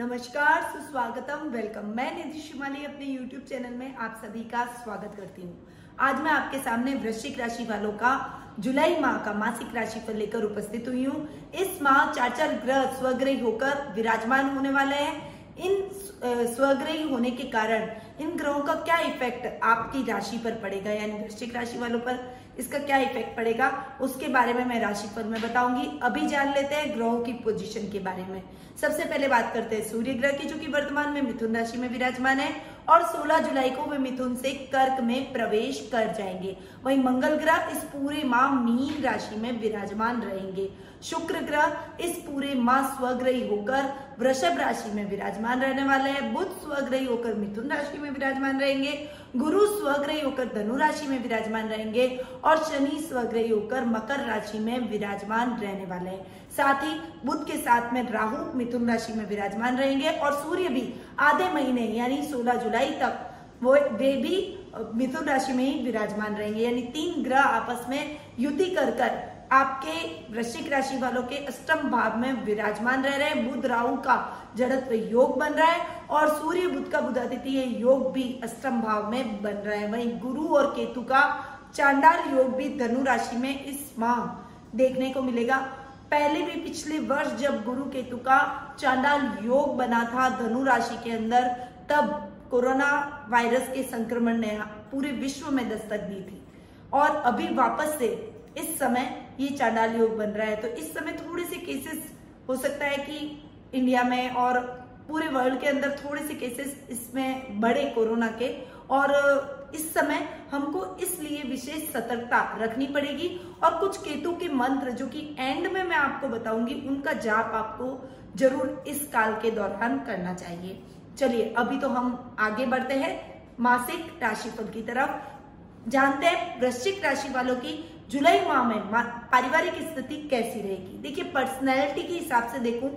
नमस्कार, सुस्वागतम वेलकम मैं निधि शिमाली अपने YouTube चैनल में आप सभी का स्वागत करती हूँ। आज मैं आपके सामने वृश्चिक राशि वालों का, जुलाई माह का मासिक राशि पर लेकर उपस्थित हुई हूँ। इस माह चार चार ग्रह स्वग्रही होकर विराजमान होने वाले हैं। इन स्वग्रही होने के कारण इन ग्रहों का क्या इफ़ेक्ट आपकी राशि पर पड़ेगा, यानी वृश्चिक राशि वालों पर? इसका क्या इफ़ेक्ट पड़ेगा? उसके बारे में मैं राशिफल में बताऊँगी। अभी जान लेते हैं ग्रहों की पोजीशन के बारे में। सबसे पहले बात करते हैं सूर्य ग्रह की, जो कि वर्तमान में मिथुन राशि में विराजमान है। और 16 जुलाई को वे मिथुन से कर्क में प्रवेश कर जाएँगे। वहीं मंगल ग्रह इस पूरे माह मीन राशि में विराजमान रहेंगे। शुक्र ग्रह इस पूरे माह स्वग्रही होकर वृषभ राशि में विराजमान रहने वाले हैं। बुध स्वग्रही होकर मिथुन राशि में विराजमान रहेंगे। गुरु स्वग्रही होकर धनु राशि में विराजमान रहेंगे और शनि स्वग्रही होकर मकर राशि में विराजमान रहने वाले हैं। साथ ही बुध के साथ में राहु मिथुन राशि में विराजमान रहेंगे और सूर्य भी आधे महीने, यानी 16 जुलाई तक, वो वे भी मिथुन राशि में ही विराजमान रहेंगे। यानी तीन ग्रह आपस में युति कर कर आपके वृश्चिक राशि वालों के अष्टम भाव में विराजमान रह रहे हैं। बुध राहु का जड़त्व योग बन रहा है और सूर्य, बुध का बुधादित्य योग भी अष्टम भाव में बन रहा है। वहीं गुरु और केतु का चांडाल योग भी धनु राशि में इस माह देखने को मिलेगा। पहले भी पिछले वर्ष जब गुरु केतु का चांडाल योग बना था धनु राशि के अंदर, तब कोरोना वायरस के संक्रमण ने पूरे विश्व में दस्तक दी थी। और अभी वापस से इस समय ये चांडाल योग बन रहा है। तो इस समय थोड़े से केसेस हो सकता है कि इंडिया में और पूरे वर्ल्ड के अंदर थोड़े से केसेस इसमें बढ़े कोरोना के। और इस समय हमको इसलिए विशेष सतर्कता रखनी पड़ेगी और कुछ केतु के मंत्र जो कि एंड में मैं आपको बताऊँगी, उनका जाप आपको ज़रूर इस काल के दौरान करना चाहिए। चलिए, अभी तो हम आगे बढ़ते हैं। मासिक राशिफल की तरफ़। जानते हैं वृश्चिक राशि वालों की जुलाई माह में पारिवारिक स्थिति कैसी रहेगी? देखिए पर्सनैलिटी के हिसाब से देखूँ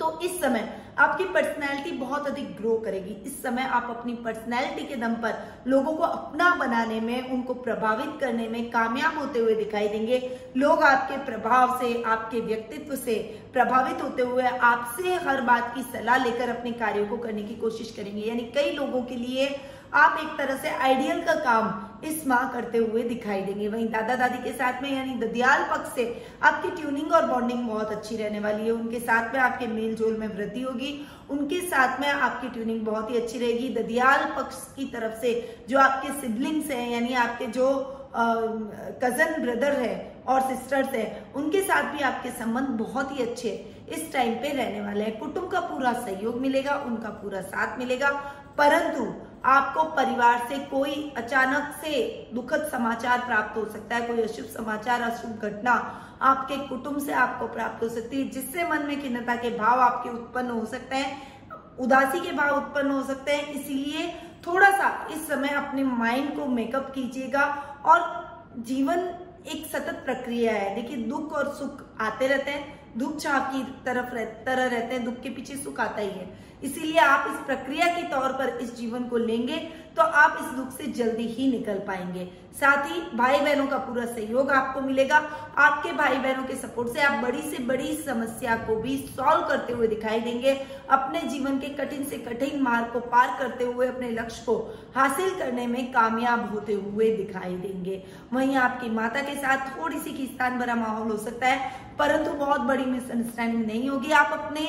तो इस समय आपकी पर्सनैलिटी बहुत अधिक ग्रो करेगी। इस समय आप अपनी पर्सनैलिटी के दम पर लोगों को अपना बनाने में, उनको प्रभावित करने में कामयाब होते हुए दिखाई देंगे। लोग आपके प्रभाव से, आपके व्यक्तित्व से प्रभावित होते हुए आपसे हर बात की सलाह लेकर अपने कार्यों को करने की कोशिश करेंगे। यानी कई लोगों के लिए आप एक तरह से आइडियल का काम इस माह करते हुए दिखाई देंगे। वहीं दादा दादी के साथ में, यानी ददियाल पक्ष से, आपकी ट्यूनिंग और बॉन्डिंग बहुत अच्छी रहने वाली है। उनके साथ में आपके मेल जोल में वृद्धि होगी। उनके साथ में आपकी ट्यूनिंग बहुत ही अच्छी रहेगी। ददियाल पक्ष की तरफ़ से जो आपके सिबलिंग्स हैं, यानी आपके जो कज़न ब्रदर है और सिस्टर्स है, उनके साथ भी आपके संबंध बहुत ही अच्छे इस टाइम पे रहने वाले हैं। कुटुंब का पूरा सहयोग मिलेगा, उनका पूरा साथ मिलेगा। परंतु आपको परिवार से कोई अचानक से दुखद समाचार प्राप्त हो सकता है, कोई अशुभ समाचार, अशुभ घटना आपके कुटुंब से आपको प्राप्त हो सकती है, जिससे मन में खिन्नता के भाव आपके उत्पन्न हो सकते हैं, उदासी के भाव उत्पन्न हो सकते हैं। इसीलिए थोड़ा सा इस समय अपने माइंड को मेकअप कीजिएगा और जीवन एक सतत प्रक्रिया है। देखिए, दुख और सुख आते रहते हैं दुख छाप की तरफ़ रह, तरह रहते हैं दुख के पीछे सुख आता ही है। इसीलिए आप इस प्रक्रिया के तौर पर इस जीवन को लेंगे तो आप इस दुख से जल्दी ही निकल पाएँगे। साथ ही भाई बहनों का पूरा सहयोग आपको मिलेगा। आपके भाई बहनों के सपोर्ट से आप बड़ी से बड़ी समस्या को भी सॉल्व करते हुए दिखाई देंगे। अपने जीवन के कठिन से कठिन मार्ग को पार करते हुए अपने लक्ष्य को हासिल करने में कामयाब होते हुए दिखाई देंगे। वहीं आपकी माता के साथ थोड़ी सी खींचतान भरा माहौल हो सकता है। परंतु बहुत बड़ी मिसअंडरस्टैंडिंग नहीं होगी। आप अपने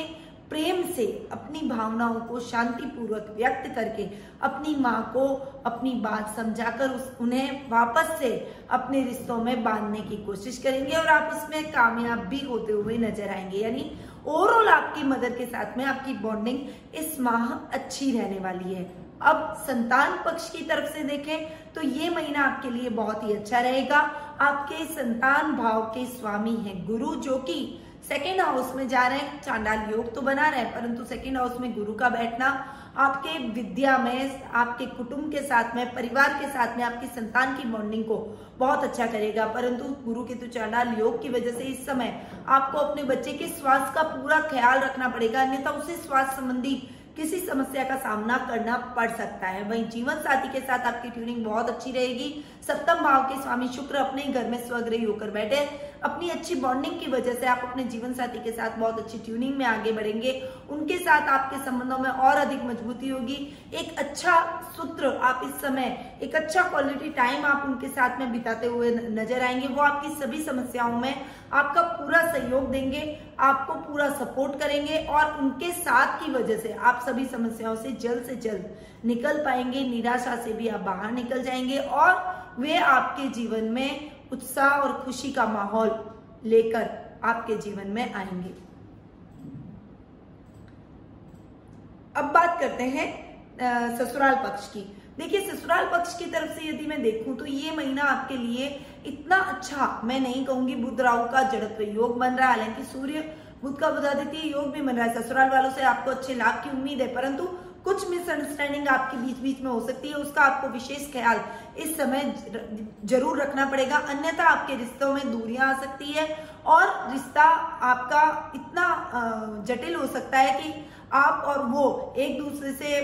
प्रेम से, अपनी भावनाओं को शांतिपूर्वक व्यक्त करके अपनी माँ को अपनी बात समझाकर उस उन्हें वापस से अपने रिश्तों में बांधने की कोशिश करेंगे और आप उसमें कामयाब भी होते हुए नज़र आएँगे। यानी ओवरऑल आपकी मदर के साथ में आपकी बॉन्डिंग इस माह अच्छी रहने वाली है। अब संतान पक्ष की तरफ़ से देखें तो ये महीना आपके लिए बहुत ही अच्छा रहेगा। आपके संतान भाव के स्वामी हैं गुरु, जो कि सेकेंड हाउस में जा रहे हैं। चांडाल योग तो बना रहे हैं, परंतु सेकेंड हाउस में गुरु का बैठना, आपके विद्या में, आपके कुटुंब के साथ में, परिवार के साथ में आपकी संतान की बॉन्डिंग को बहुत अच्छा करेगा। परंतु गुरु के तो चांडाल योग की वजह से इस समय आपको अपने बच्चे के स्वास्थ्य का पूरा ख्याल रखना पड़ेगा, अन्यथा उसे स्वास्थ्य संबंधी किसी समस्या का सामना करना पड़ सकता है। वहीं जीवन साथी के साथ आपकी ट्यूनिंग बहुत अच्छी रहेगी। सप्तम भाव के स्वामी शुक्र अपने ही घर में स्वग्रही होकर बैठे। अपनी अच्छी बॉन्डिंग की वजह से आप अपने जीवन साथी के साथ बहुत अच्छी ट्यूनिंग में आगे बढ़ेंगे। उनके साथ आपके संबंधों में और अधिक मजबूती होगी। एक अच्छा सूत्र आप इस समय, एक अच्छा क्वालिटी टाइम आप उनके साथ में बिताते हुए नज़र आएँगे। वो आपकी सभी समस्याओं में आपका पूरा सहयोग देंगे, आपको पूरा सपोर्ट करेंगे और उनके साथ की वजह से आप सभी समस्याओं से जल्द से जल्द निकल पाएँगे। निराशा से भी आप बाहर निकल जाएँगे और वे आपके जीवन में उत्साह और खुशी का माहौल लेकर आपके जीवन में आएँगे। अब बात करते हैं ससुराल पक्ष की। देखिए, ससुराल पक्ष की तरफ़ से यदि मैं देखूँ तो ये महीना आपके लिए इतना अच्छा मैं नहीं कहूँगी बुद्ध राहु का जड़त्व योग बन रहा है, हालाँकि सूर्य बुद्ध का बुधादित्य योग भी बन रहा है। ससुराल वालों से आपको अच्छे लाभ की उम्मीद है, परंतु कुछ मिसअंडरस्टैंडिंग आपके बीच बीच में हो सकती है, उसका आपको विशेष ख्याल इस समय ज़रूर रखना पड़ेगा। अन्यथा आपके रिश्तों में दूरियाँ आ सकती है और रिश्ता आपका इतना जटिल हो सकता है कि आप और वो एक दूसरे से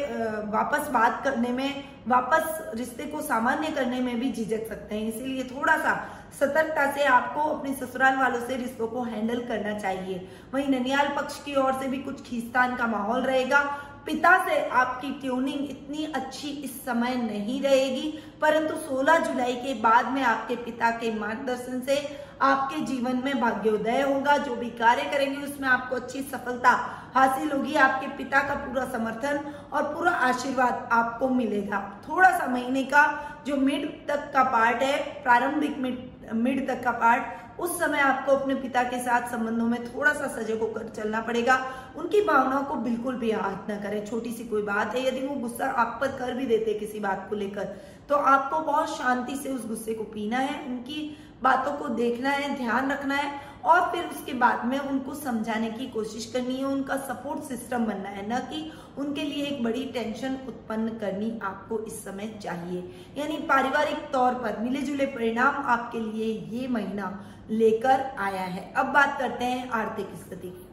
वापस बात करने में, वापस रिश्ते को सामान्य करने में भी झिझक सकते हैं। इसीलिए थोड़ा सा सतर्कता से आपको अपने ससुराल वालों से रिश्तों को हैंडल करना चाहिए। वहीं ननियाल पक्ष की ओर से भी कुछ खींचतान का माहौल रहेगा। पिता से आपकी ट्यूनिंग इतनी अच्छी इस समय नहीं रहेगी, परंतु 16 जुलाई के बाद में आपके पिता के मार्गदर्शन से आपके जीवन में भाग्योदय होगा। जो भी कार्य करेंगे, उसमें आपको अच्छी सफलता हासिल होगी। आपके पिता का पूरा समर्थन और पूरा आशीर्वाद आपको मिलेगा। थोड़ा सा महीने का जो मिड तक का पार्ट है, प्रारंभिक मिड मिड तक का पार्ट उस समय आपको अपने पिता के साथ संबंधों में थोड़ा सा सजग होकर चलना पड़ेगा। उनकी भावनाओं को बिल्कुल भी आहत न करें। छोटी सी कोई बात है, यदि वो गुस्सा आप पर कर भी देते किसी बात को लेकर तो आपको बहुत शांति से उस गुस्से को पीना है, उनकी बातों को देखना है, ध्यान रखना है और फिर उसके बाद में उनको समझाने की कोशिश करनी है, उनका सपोर्ट सिस्टम बनना है, न कि उनके लिए एक बड़ी टेंशन उत्पन्न करनी आपको इस समय चाहिए। यानी पारिवारिक तौर पर मिले जुले परिणाम आपके लिए ये महीना लेकर आया है। अब बात करते हैं आर्थिक स्थिति की।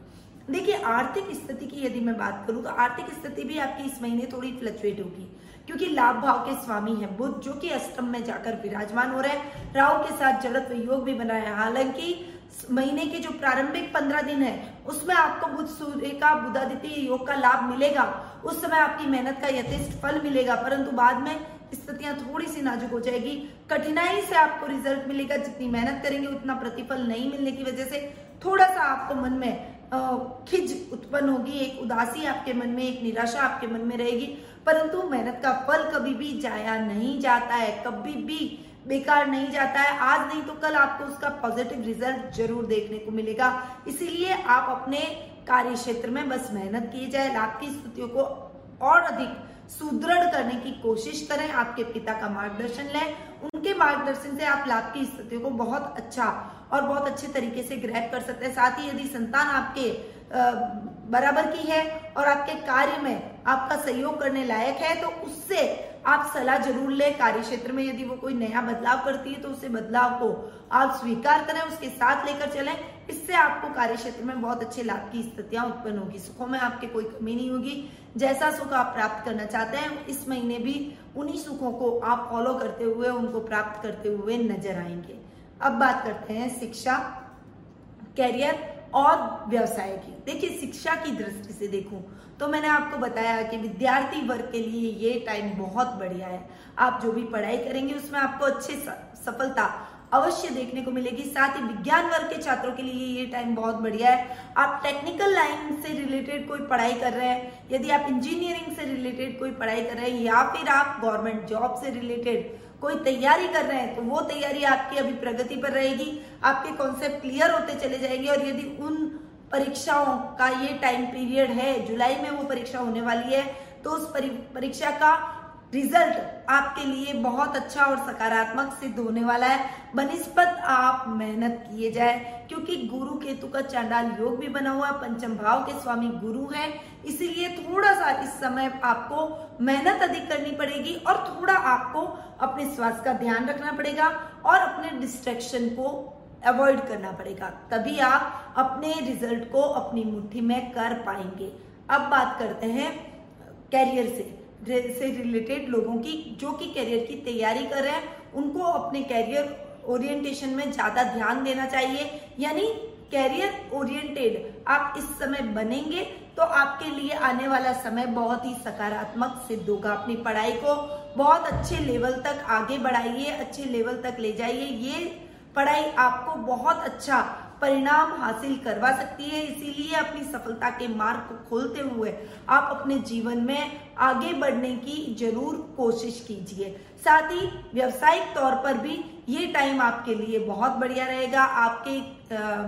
देखिए, आर्थिक स्थिति की यदि मैं बात करूँ तो आर्थिक स्थिति भी आपकी इस महीने थोड़ी फ्लक्चुएट होगी, क्योंकि लाभ भाव के स्वामी है बुद्ध जो कि अष्टम में जाकर विराजमान हो रहे हैं। राहु के साथ जड़त्व योग भी बना है। हालाँकि महीने के जो प्रारंभिक पंद्रह दिन है, उसमें आपको बुद्ध सूर्य का बुधादित्य योग का लाभ मिलेगा। उस समय आपकी मेहनत का यथेष्ट फल मिलेगा, परंतु बाद में स्थितियाँ थोड़ी सी नाजुक हो जाएगी। कठिनाई से आपको रिज़ल्ट मिलेगा, जितनी मेहनत करेंगे, उतना प्रतिफल नहीं मिलने की वजह से थोड़ा सा आपको मन में खिज उत्पन्न होगी, एक उदासी आपके मन में, एक निराशा आपके मन में रहेगी। परंतु मेहनत का फल कभी भी जाया नहीं जाता है, कभी भी बेकार नहीं जाता है। आज नहीं तो कल आपको उसका पॉजिटिव रिज़ल्ट ज़रूर देखने को मिलेगा। इसीलिए आप अपने कार्य क्षेत्र में बस मेहनत की जाए। लाभ की स्थितियों को और अधिक सुदृढ़ करने की कोशिश करें। आपके पिता का मार्गदर्शन लें। उनके मार्गदर्शन से आप लाभ की स्थितियों को बहुत अच्छा और बहुत अच्छे तरीके से ग्रहण कर सकते हैं। साथ ही यदि संतान आपके बराबर की है और आपके कार्य में आपका सहयोग करने लायक है तो उससे आप सलाह ज़रूर लें कार्य क्षेत्र में यदि वो कोई नया बदलाव करती है तो उसे बदलाव को आप स्वीकार करें, उसके साथ लेकर चलें। इससे आपको कार्य क्षेत्र में बहुत अच्छे लाभ की स्थितियाँ उत्पन्न होगी। सुखों में आपके कोई कमी नहीं होगी। जैसा सुख आप प्राप्त करना चाहते हैं, इस महीने भी उन्हीं सुखों को आप फॉलो करते हुए, उनको प्राप्त करते हुए नज़र आएँगे। अब बात करते हैं शिक्षा कैरियर और व्यवसाय की। देखिए, शिक्षा की दृष्टि से देखूँ तो मैंने आपको बताया कि विद्यार्थी वर्ग के लिए ये टाइम बहुत बढ़िया है। आप जो भी पढ़ाई करेंगे, उसमें आपको अच्छी सफलता अवश्य देखने को मिलेगी। साथ ही विज्ञान वर्ग के छात्रों के लिए ये टाइम बहुत बढ़िया है। आप टेक्निकल लाइन से रिलेटेड कोई पढ़ाई कर रहे हैं, यदि आप इंजीनियरिंग से रिलेटेड कोई पढ़ाई कर रहे हैं, या फिर आप गवर्नमेंट जॉब से रिलेटेड कोई तैयारी कर रहे हैं तो वो तैयारी आपकी अभी प्रगति पर रहेगी। आपके कॉन्सेप्ट क्लियर होते चले जाएँगे और यदि उन परीक्षाओं का ये टाइम पीरियड है, जुलाई में वो परीक्षा होने वाली है तो उस परीक्षा का रिज़ल्ट आपके लिए बहुत अच्छा और सकारात्मक सिद्ध होने वाला है। बनिस्पत आप मेहनत किए जाए, क्योंकि गुरु केतु का चांडाल योग भी बना हुआ है, पंचम भाव के स्वामी गुरु हैं। इसीलिए थोड़ा सा इस समय आपको मेहनत अधिक करनी पड़ेगी और थोड़ा आपको अपने स्वास्थ्य का ध्यान रखना पड़ेगा और अपने डिस्ट्रेक्शन को अवॉइड करना पड़ेगा। तभी आप अपने रिज़ल्ट को अपनी मुट्ठी में कर पाएँगे। अब बात करते हैं कैरियर से। से रिलेटेड लोगों की, जो कि करियर की तैयारी कर रहे हैं, उनको अपने कैरियर ओरिएंटेशन में ज़्यादा ध्यान देना चाहिए। यानी कैरियर ओरिएंटेड आप इस समय बनेंगे तो आपके लिए आने वाला समय बहुत ही सकारात्मक सिद्ध होगा। अपनी पढ़ाई को बहुत अच्छे लेवल तक आगे बढ़ाइए, अच्छे लेवल तक ले जाइए। ये पढ़ाई आपको बहुत अच्छा परिणाम हासिल करवा सकती है। इसीलिए अपनी सफलता के मार्ग को खोलते हुए आप अपने जीवन में आगे बढ़ने की ज़रूर कोशिश कीजिए। साथ ही व्यवसायिक तौर पर भी ये टाइम आपके लिए बहुत बढ़िया रहेगा। आपके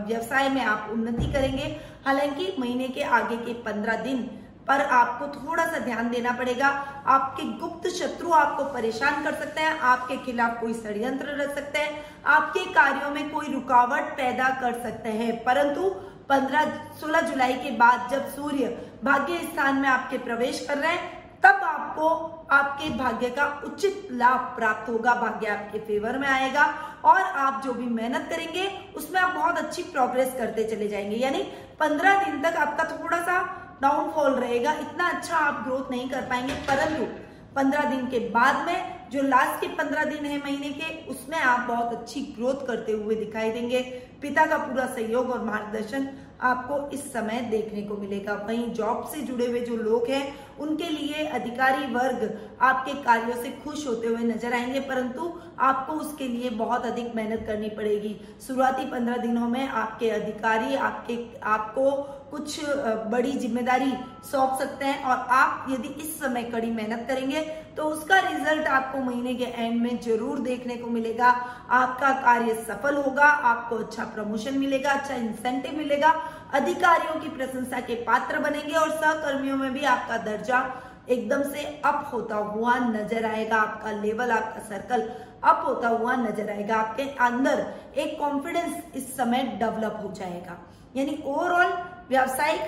व्यवसाय में आप उन्नति करेंगे। हालाँकि महीने के आगे के पंद्रह दिन पर आपको थोड़ा सा ध्यान देना पड़ेगा। आपके गुप्त शत्रु आपको परेशान कर सकते हैं, आपके खिलाफ कोई षड्यंत्र रख सकते हैं, आपके कार्यों में कोई रुकावट पैदा कर सकते हैं। परंतु 15 16 जुलाई के बाद जब सूर्य भाग्य स्थान में आपके प्रवेश कर रहे हैं, तब आपको आपके भाग्य का उचित लाभ प्राप्त होगा, भाग्य आपके फेवर में आएगा और आप जो भी मेहनत करेंगे, उसमें आप बहुत अच्छी प्रोग्रेस करते चले जाएँगे। यानी पंद्रह दिन तक आपका थोड़ा सा डाउनफॉल रहेगा, इतना अच्छा आप ग्रोथ नहीं कर पाएँगे। परंतु पंद्रह दिन के बाद में, जो लास्ट के पंद्रह दिन है महीने के, उसमें आप बहुत अच्छी ग्रोथ करते हुए दिखाई देंगे। पिता का पूरा सहयोग और मार्गदर्शन आपको इस समय देखने को मिलेगा। वहीं जॉब से जुड़े हुए जो लोग हैं उनके लिए अधिकारी वर्ग आपके कार्यों से खुश होते हुए नज़र आएँगे, परंतु आपको उसके लिए बहुत अधिक मेहनत करनी पड़ेगी। शुरुआती पंद्रह दिनों में आपके अधिकारी, आपके, आपको कुछ बड़ी ज़िम्मेदारी सौंप सकते हैं और आप यदि इस समय कड़ी मेहनत करेंगे तो उसका रिज़ल्ट आपको महीने के एंड में ज़रूर देखने को मिलेगा। आपका कार्य सफल होगा, आपको अच्छा प्रमोशन मिलेगा अच्छा इंसेंटिव मिलेगा अधिकारियों की प्रशंसा के पात्र बनेंगे और सहकर्मियों में भी आपका दर्जा एकदम से अप होता हुआ नज़र आएगा। आपका लेवल आपका सर्कल अप होता हुआ नज़र आएगा। आपके अंदर एक कॉन्फिडेंस इस समय डेवलप हो जाएगा। यानी ओवरऑल व्यावसायिक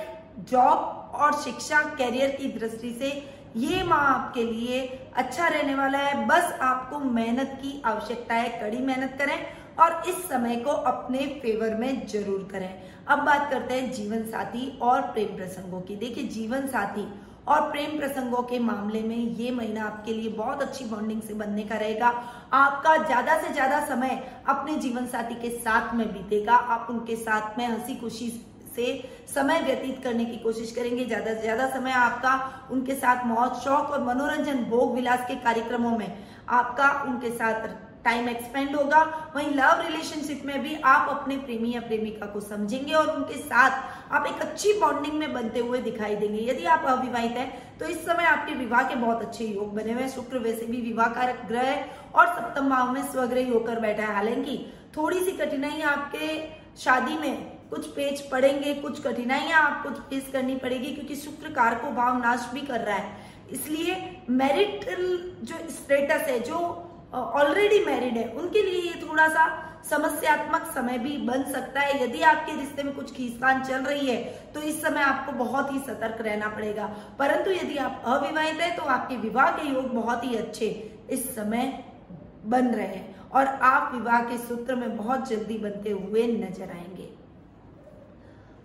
जॉब और शिक्षा करियर की दृष्टि से ये माह आपके लिए अच्छा रहने वाला है। बस आपको मेहनत की आवश्यकता है कड़ी मेहनत करें और इस समय को अपने फेवर में ज़रूर करें। अब बात करते हैं जीवन साथी और प्रेम प्रसंगों की। देखिए, जीवन साथी और प्रेम प्रसंगों के मामले में ये महीना आपके लिए बहुत अच्छी बॉन्डिंग से बनने का रहेगा। आपका ज़्यादा से ज़्यादा समय अपने जीवन साथी के साथ में बीतेगा। आप उनके साथ में हँसी खुशी से समय व्यतीत करने की कोशिश करेंगे। ज़्यादा से ज़्यादा समय आपका उनके साथ मौज, शौक और मनोरंजन भोग विलास के कार्यक्रमों में आपका उनके साथ टाइम एक्सपेंड होगा। वहीं लव रिलेशनशिप में भी आप अपने प्रेमी या प्रेमिका को समझेंगे और उनके साथ आप एक अच्छी बॉन्डिंग में बनते हुए दिखाई देंगे। यदि आप अविवाहित हैं तो इस समय आपके विवाह के बहुत अच्छे योग बने हुए शुक्र वैसे भी विवाह कारक ग्रह और सप्तम भाव में स्वग्रही होकर बैठा है। हालाँकि थोड़ी सी कठिनाई आपके शादी में कुछ पेज पड़ेंगे, कुछ कठिनाइयाँ आपको फेस करनी पड़ेगी क्योंकि शुक्र कार को भाव नाश भी कर रहा है। इसलिए मैरिटल जो स्टेटस है, जो ऑलरेडी मैरिड है। उनके लिए ये थोड़ा सा समस्यात्मक समय भी बन सकता है। यदि आपके रिश्ते में कुछ खींचतान चल रही है तो इस समय आपको बहुत ही सतर्क रहना पड़ेगा। परंतु यदि आप अविवाहित है तो आपके विवाह के योग बहुत ही अच्छे इस समय बन रहे हैं और आप विवाह के सूत्र में बहुत जल्दी बनते हुए नज़र आएँगे।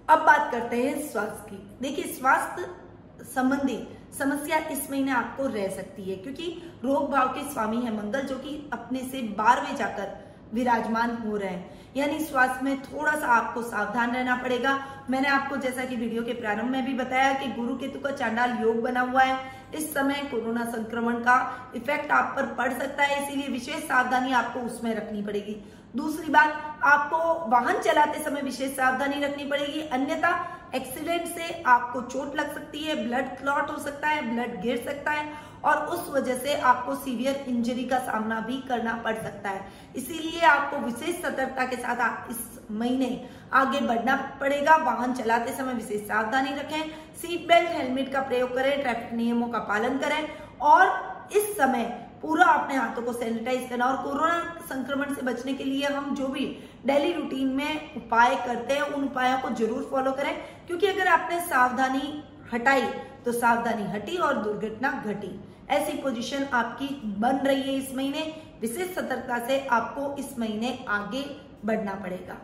अब बात करते हैं स्वास्थ्य की। देखिए, स्वास्थ्य संबंधी समस्या इस महीने आपको रह सकती है, क्योंकि रोग भाव के स्वामी है मंगल, जो कि अपने से बारहवें जाकर विराजमान हो रहे हैं। यानी स्वास्थ्य में थोड़ा सा आपको सावधान रहना पड़ेगा। मैंने आपको जैसा कि वीडियो के प्रारंभ में भी बताया कि गुरु केतु का चांडाल योग बना हुआ है। इस समय कोरोना संक्रमण का इफ़ेक्ट आप पर पड़ सकता है, इसीलिए विशेष सावधानी आपको उसमें रखनी पड़ेगी। दूसरी बात, आपको वाहन चलाते समय विशेष सावधानी रखनी पड़ेगी, अन्यथा एक्सीडेंट से आपको चोट लग सकती है, ब्लड क्लॉट हो सकता है, ब्लड गिर सकता है और उस वजह से आपको सीवियर इंजरी का सामना भी करना पड़ सकता है। इसीलिए आपको विशेष सतर्कता के साथ इस महीने आगे बढ़ना पड़ेगा। वाहन चलाते समय विशेष सावधानी रखें, सीट बेल्ट, हेलमेट का प्रयोग करें, ट्रैफ़िक नियमों का पालन करें और इस समय पूरा अपने हाथों को सैनिटाइज करना और कोरोना संक्रमण से बचने के लिए हम जो भी डेली रूटीन में उपाय करते हैं, उन उपायों को ज़रूर फॉलो करें। क्योंकि अगर आपने सावधानी हटाई तो सावधानी हटी और दुर्घटना घटी। ऐसी पोजीशन आपकी बन रही है इस महीने। विशेष सतर्कता से आपको इस महीने आगे बढ़ना पड़ेगा।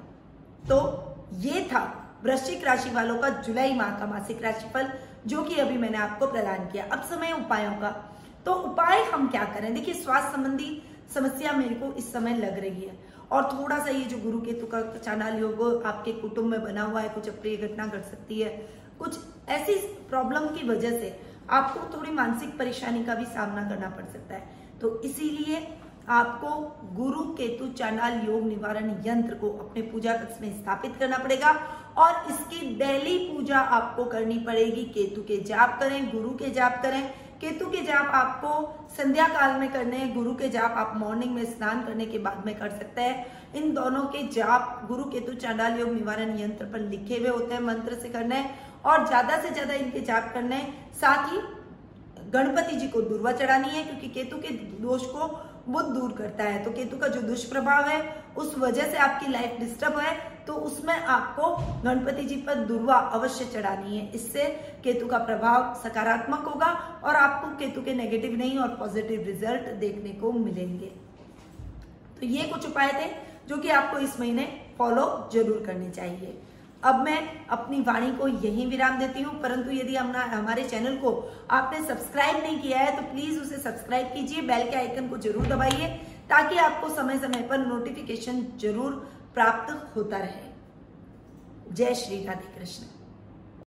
तो ये था वृश्चिक राशि वालों का जुलाई माह का मासिक राशिफल, जो कि अभी मैंने आपको प्रदान किया। अब समय उपायों का। तो उपाय हम क्या करें? देखिए, स्वास्थ्य संबंधी समस्या मेरे को इस समय लग रही है। और थोड़ा सा ये जो गुरु केतु का चांडाल योग आपके कुटुंब में बना हुआ है, कुछ अप्रिय घटना घट सकती है। कुछ ऐसी प्रॉब्लम की वजह से आपको थोड़ी मानसिक परेशानी का भी सामना करना पड़ सकता है। तो इसीलिए आपको गुरु केतु चांडाल योग निवारण यंत्र को अपने पूजा कक्ष में स्थापित करना पड़ेगा। और इसकी डेली पूजा आपको करनी पड़ेगी। केतु के जाप करें, गुरु के जाप करें। केतु के जाप आपको संध्या काल में करने हैं गुरु के जाप आप मॉर्निंग में स्नान करने के बाद में कर सकते हैं। इन दोनों के जाप गुरु केतु चांडाल योग निवारण यंत्र पर लिखे हुए होते हैं, मंत्र से करने है और ज़्यादा से ज़्यादा इनके जाप करने। साथ ही गणपति जी को दुर्वा चढ़ानी है, क्योंकि केतु के दोष को बुद्ध दूर करता है। तो केतु का जो दुष्प्रभाव है, उस वजह से आपकी लाइफ डिस्टर्ब है। तो उसमें आपको गणपति जी पर दुर्वा अवश्य चढ़ानी है। इससे केतु का प्रभाव सकारात्मक होगा और आपको केतु के नेगेटिव नहीं और पॉजिटिव रिज़ल्ट देखने को मिलेंगे। तो ये कुछ उपाय थे जो कि आपको इस महीने फॉलो ज़रूर करने चाहिए। अब मैं अपनी वाणी को यहीं विराम देती हूँ, परंतु यदि हमारे चैनल को आपने सब्सक्राइब नहीं किया है तो प्लीज़ उसे सब्सक्राइब कीजिए बेल के आइकन को ज़रूर दबाइए, ताकि आपको समय समय पर नोटिफिकेशन ज़रूर प्राप्त होता रहे। जय श्री राधे कृष्ण।